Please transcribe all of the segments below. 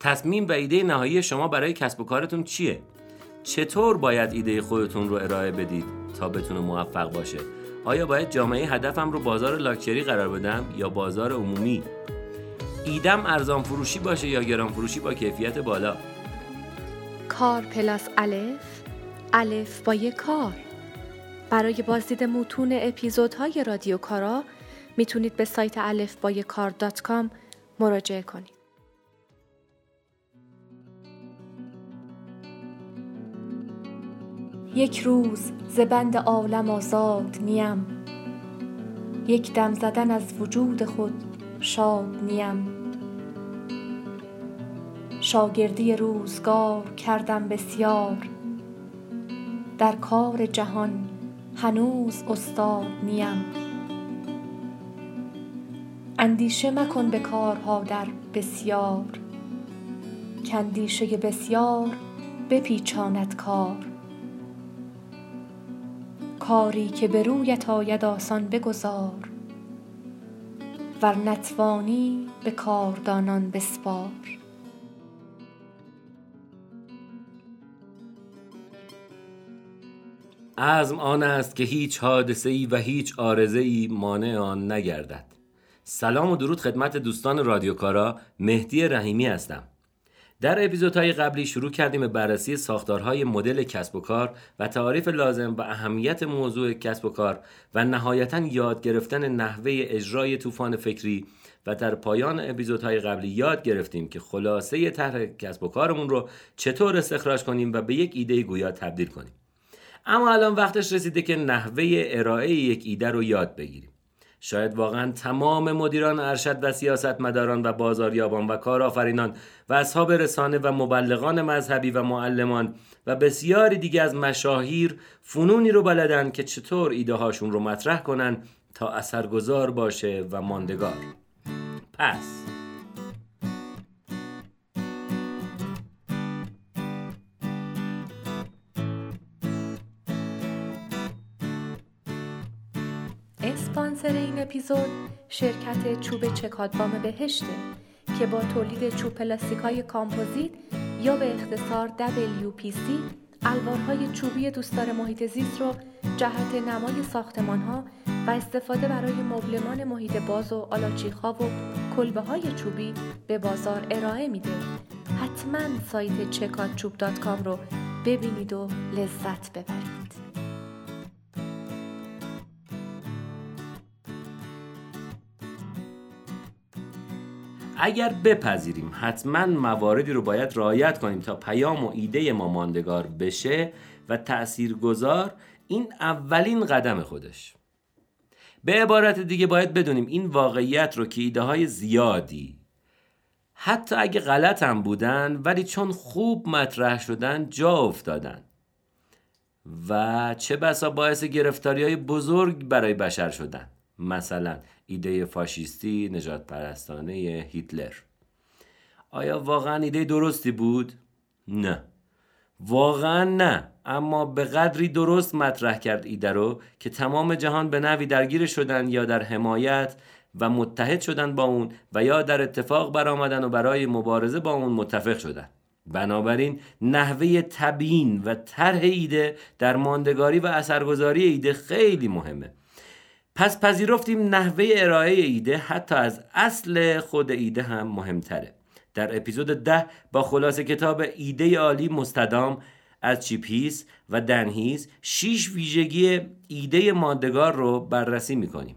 تصمیم و ایده نهایی شما برای کسب و کارتون چیه؟ چطور باید ایده خودتون رو ارائه بدید تا بتونه موفق باشه؟ آیا باید جامعه هدفم رو بازار لاکچری قرار بدم یا بازار عمومی؟ ایدم ارزان فروشی باشه یا گران فروشی با کیفیت بالا؟ کار پلاس الف الف با یک کار برای بازدید متون اپیزودهای رادیو کارا می‌تونید به سایت الف با کار dot com مراجعه کنید. یک روز زبند عالم آزاد نیم. یک دم زدن از وجود خود شاد نیم. شاگردی روزگار کردم بسیار. در کار جهان هنوز استاد نیم. اندیشه مکن به کارها در بسیار. کاندیشه بسیار بپیچاند کار. کاری که به رویت آید آسان بگذار ور نتوانی به کاردانان بسپار. عزم آن است که هیچ حادثه ای و هیچ آرزه ای مانع آن نگردد. سلام و درود خدمت دوستان رادیوکارا. مهدی رحیمی هستم. در اپیزودهای قبلی شروع کردیم به بررسی ساختارهای مدل کسب و کار و تعاریف لازم و اهمیت موضوع کسب و کار و نهایتا یاد گرفتن نحوه اجرای طوفان فکری و در پایان اپیزودهای قبلی یاد گرفتیم که خلاصه طرح کسب و کارمون رو چطور استخراج کنیم و به یک ایده گویا تبدیل کنیم. اما الان وقتش رسیده که نحوه ارائه یک ایده رو یاد بگیریم. شاید واقعا تمام مدیران ارشد و سیاستمداران و بازاریابان و کارآفرینان و اصحاب رسانه و مبلغان مذهبی و معلمان و بسیاری دیگه از مشاهیر فنونی رو بلدن که چطور ایده هاشون رو مطرح کنن تا اثرگذار باشه و ماندگار. پس اپیزود شرکت چوب چکادبام بهشته که با تولید چوب پلاستیک های کامپوزیت یا به اختصار WPC الوارهای چوبی دوستدار محیط زیست رو جهت نمای ساختمان ها و استفاده برای مبلمان محیط باز و آلاچیق ها و کلبه های چوبی به بازار ارائه میده. حتما سایت چکاد چوب رو ببینید و لذت ببرید. اگر بپذیریم حتما مواردی رو باید رعایت کنیم تا پیام و ایده ما ماندگار بشه و تاثیرگذار این اولین قدم خودش. به عبارت دیگه باید بدونیم این واقعیت رو که ایده های زیادی حتی اگه غلط هم بودن ولی چون خوب مطرح شدن جا افتادن. و چه بسا باعث گرفتاری های بزرگ برای بشر شدن. مثلا ایده فاشیستی نجات پرستانه هیتلر. آیا واقعا ایده درستی بود؟ نه. واقعا نه. اما به قدری درست مطرح کرد ایده رو که تمام جهان به نوی درگیر شدن یا در حمایت و متحد شدن با اون و یا در اتفاق برآمدن و برای مبارزه با اون متفق شدن. بنابراین نحوه تبیین و طرح ایده در ماندگاری و اثرگذاری ایده خیلی مهمه. پس پذیرفتیم نحوه ارائه ایده حتی از اصل خود ایده هم مهمتره. در اپیزود ده با خلاصه کتاب ایده عالی مستدام از چیپیس و دنهیز شیش ویژگی ایده ماندگار رو بررسی می‌کنیم.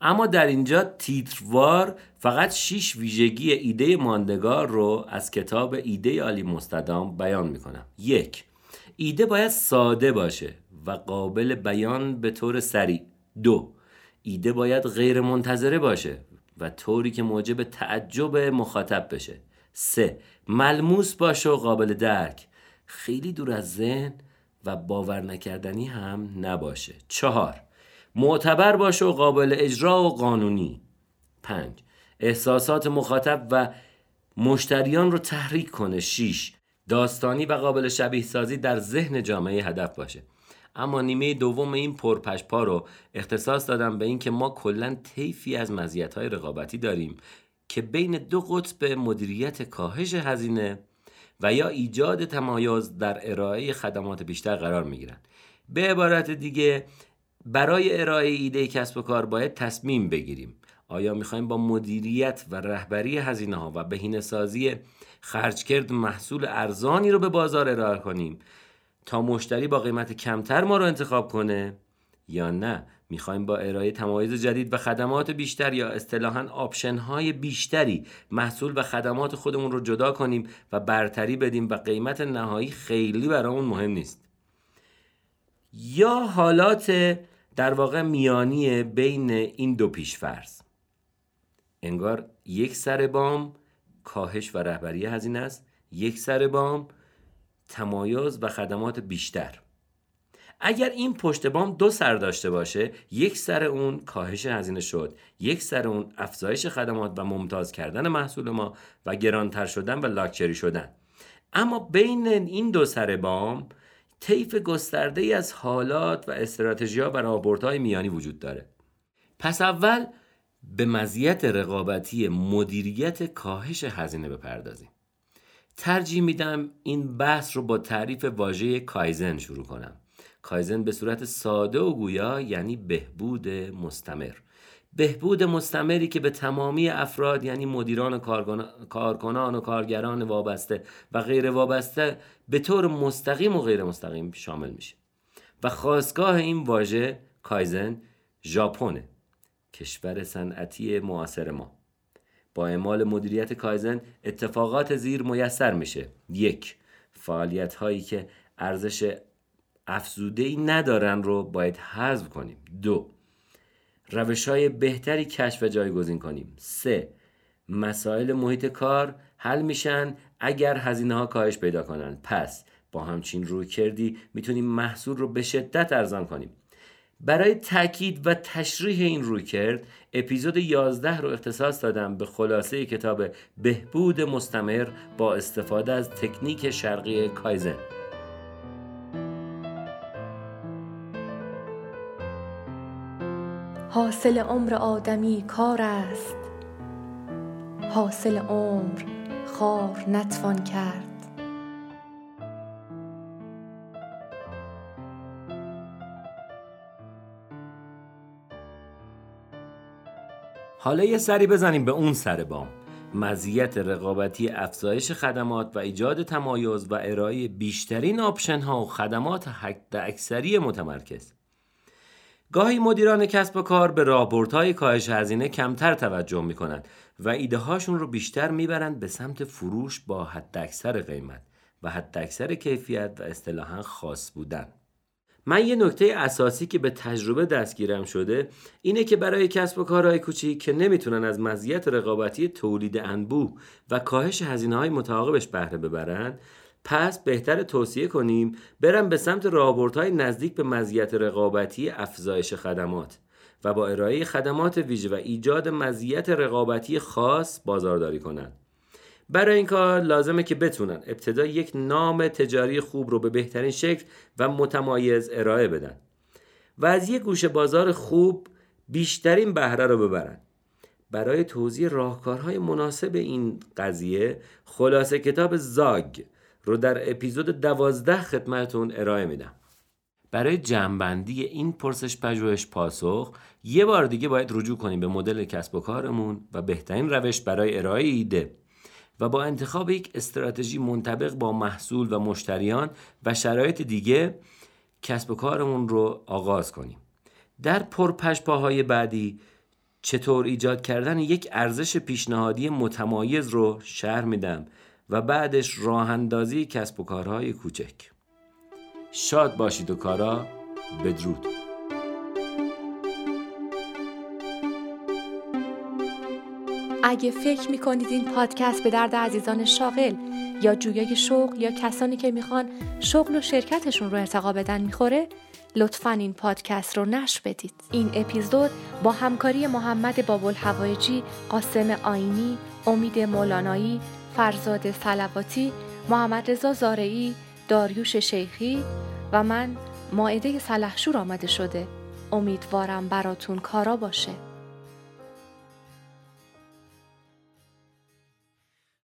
اما در اینجا تیتروار فقط شیش ویژگی ایده ماندگار رو از کتاب ایده عالی مستدام بیان می‌کنم. یک ایده باید ساده باشه و قابل بیان به طور سریع. دو. ایده باید غیر منتظره باشه و طوری که موجب تعجب مخاطب بشه. سه. ملموس باشه و قابل درک. خیلی دور از ذهن و باور نکردنی هم نباشه. چهار. معتبر باشه و قابل اجرا و قانونی. پنج. احساسات مخاطب و مشتریان رو تحریک کنه. شیش. داستانی و قابل شبیه سازی در ذهن جامعه هدف باشه. اما نیمه دوم این پرپشپا رو اختصاص دادم به اینکه ما کلا طیفی از مزیت‌های رقابتی داریم که بین دو قطب مدیریت کاهش هزینه و یا ایجاد تمایز در ارائه خدمات بیشتر قرار می‌گیرند. به عبارت دیگه برای ارائه ایده کسب و کار باید تصمیم بگیریم. آیا می‌خوایم با مدیریت و رهبری هزینه ها و بهینه سازی خرجکرد محصول ارزانی رو به بازار ارائه کنیم؟ تا مشتری با قیمت کمتر ما رو انتخاب کنه یا نه؟ می‌خوایم با ارائه تمایز جدید و خدمات بیشتر یا اصطلاحا آپشن های بیشتری محصول و خدمات خودمون رو جدا کنیم و برتری بدیم و قیمت نهایی خیلی برامون مهم نیست. یا حالات در واقع میانی بین این دو پیشفرض. انگار یک سر بام کاهش و رهبری هزینه است یک سر بام تمایز و خدمات بیشتر. اگر این پشت بام دو سر داشته باشه یک سر اون کاهش هزینه شد یک سر اون افزایش خدمات و ممتاز کردن محصول ما و گرانتر شدن و لاکچری شدن. اما بین این دو سر بام طیف گسترده ای از حالات و استراتژی ها و راهبردهای میانی وجود داره. پس اول به مزیت رقابتی مدیریت کاهش هزینه بپردازیم. ترجیح میدم این بحث رو با تعریف واژه کایزن شروع کنم. کایزن به صورت ساده و گویا یعنی بهبود مستمر. بهبود مستمری که به تمامی افراد یعنی مدیران و کارکنان و کارگران وابسته و غیر وابسته به طور مستقیم و غیر مستقیم شامل میشه. و خواستگاه این واژه کایزن ژاپنه کشور صنعتی معاصر ما. با اعمال مدیریت کایزن اتفاقات زیر میسر میشه. یک فعالیت هایی که ارزش افزوده ای ندارن رو باید حذف کنیم. دو روش های بهتری کشف و جایگزین کنیم. سه مسائل محیط کار حل میشن اگر هزینه ها کاهش پیدا کنن. پس با همچین روی کردی می‌تونیم محصول رو به شدت ارزان کنیم. برای تاکید و تشریح این روی کرد اپیزود 11 رو اختصاص دادم به خلاصه کتاب بهبود مستمر با استفاده از تکنیک شرقی کایزن. حاصل عمر آدمی کار است. حاصل عمر خار نتوان کرد. حالا یه سری بزنیم به اون سر بام. مزیت رقابتی افزایش خدمات و ایجاد تمایز و ارائه بیشترین آپشن ها و خدمات حد اکثری متمرکز. گاهی مدیران کسب و کار به راهبردهای کاهش هزینه کمتر توجه می کنند و ایده هاشون رو بیشتر می‌برند به سمت فروش با حد اکثر قیمت و حد اکثر کیفیت و اصطلاحا خاص بودن. من یه نکته اساسی که به تجربه دستگیرم شده اینه که برای کسب و کارهای کوچیک که نمی‌تونن از مزیت رقابتی تولید انبوه و کاهش هزینه های متعاقبش بهره ببرند پس بهتر توصیه کنیم برم به سمت راهبردهای نزدیک به مزیت رقابتی افزایش خدمات و با ارائه خدمات ویژه و ایجاد مزیت رقابتی خاص بازارداری کنند. برای این کار لازمه که بتونن ابتدا یک نام تجاری خوب رو به بهترین شکل و متمایز ارائه بدن و از یک گوشه بازار خوب بیشترین بهره رو ببرن. برای توضیح راهکارهای مناسب این قضیه خلاصه کتاب زاگ رو در اپیزود دوازده خدمتون ارائه میدم. برای جمعبندی این پرسش پژوهش پاسخ یه بار دیگه باید رجوع کنیم به مدل کسب و کارمون و بهترین روش برای ارائه ایده. و با انتخاب یک استراتژی منطبق با محصول و مشتریان و شرایط دیگه کسب و کارمون رو آغاز کنیم. در پرپشپاهای بعدی چطور ایجاد کردن یک ارزش پیشنهادی متمایز رو شهر میدم و بعدش راه اندازی کسب و کارهای کوچک. شاد باشید و کارا بدرود. اگه فکر می‌کنید این پادکست به درد عزیزان شاغل یا جویای شغل یا کسانی که می‌خوان شغل و شرکتشون رو ارتقا بدن می‌خوره لطفا این پادکست رو نشر بدید. این اپیزود با همکاری محمد بابل هوایجی قاسم آینی امید مولانایی فرزاد سلواتی محمد رضا زارعی داریوش شیخی و من ماعده سلحشور آمده شده. امیدوارم براتون کارا باشه.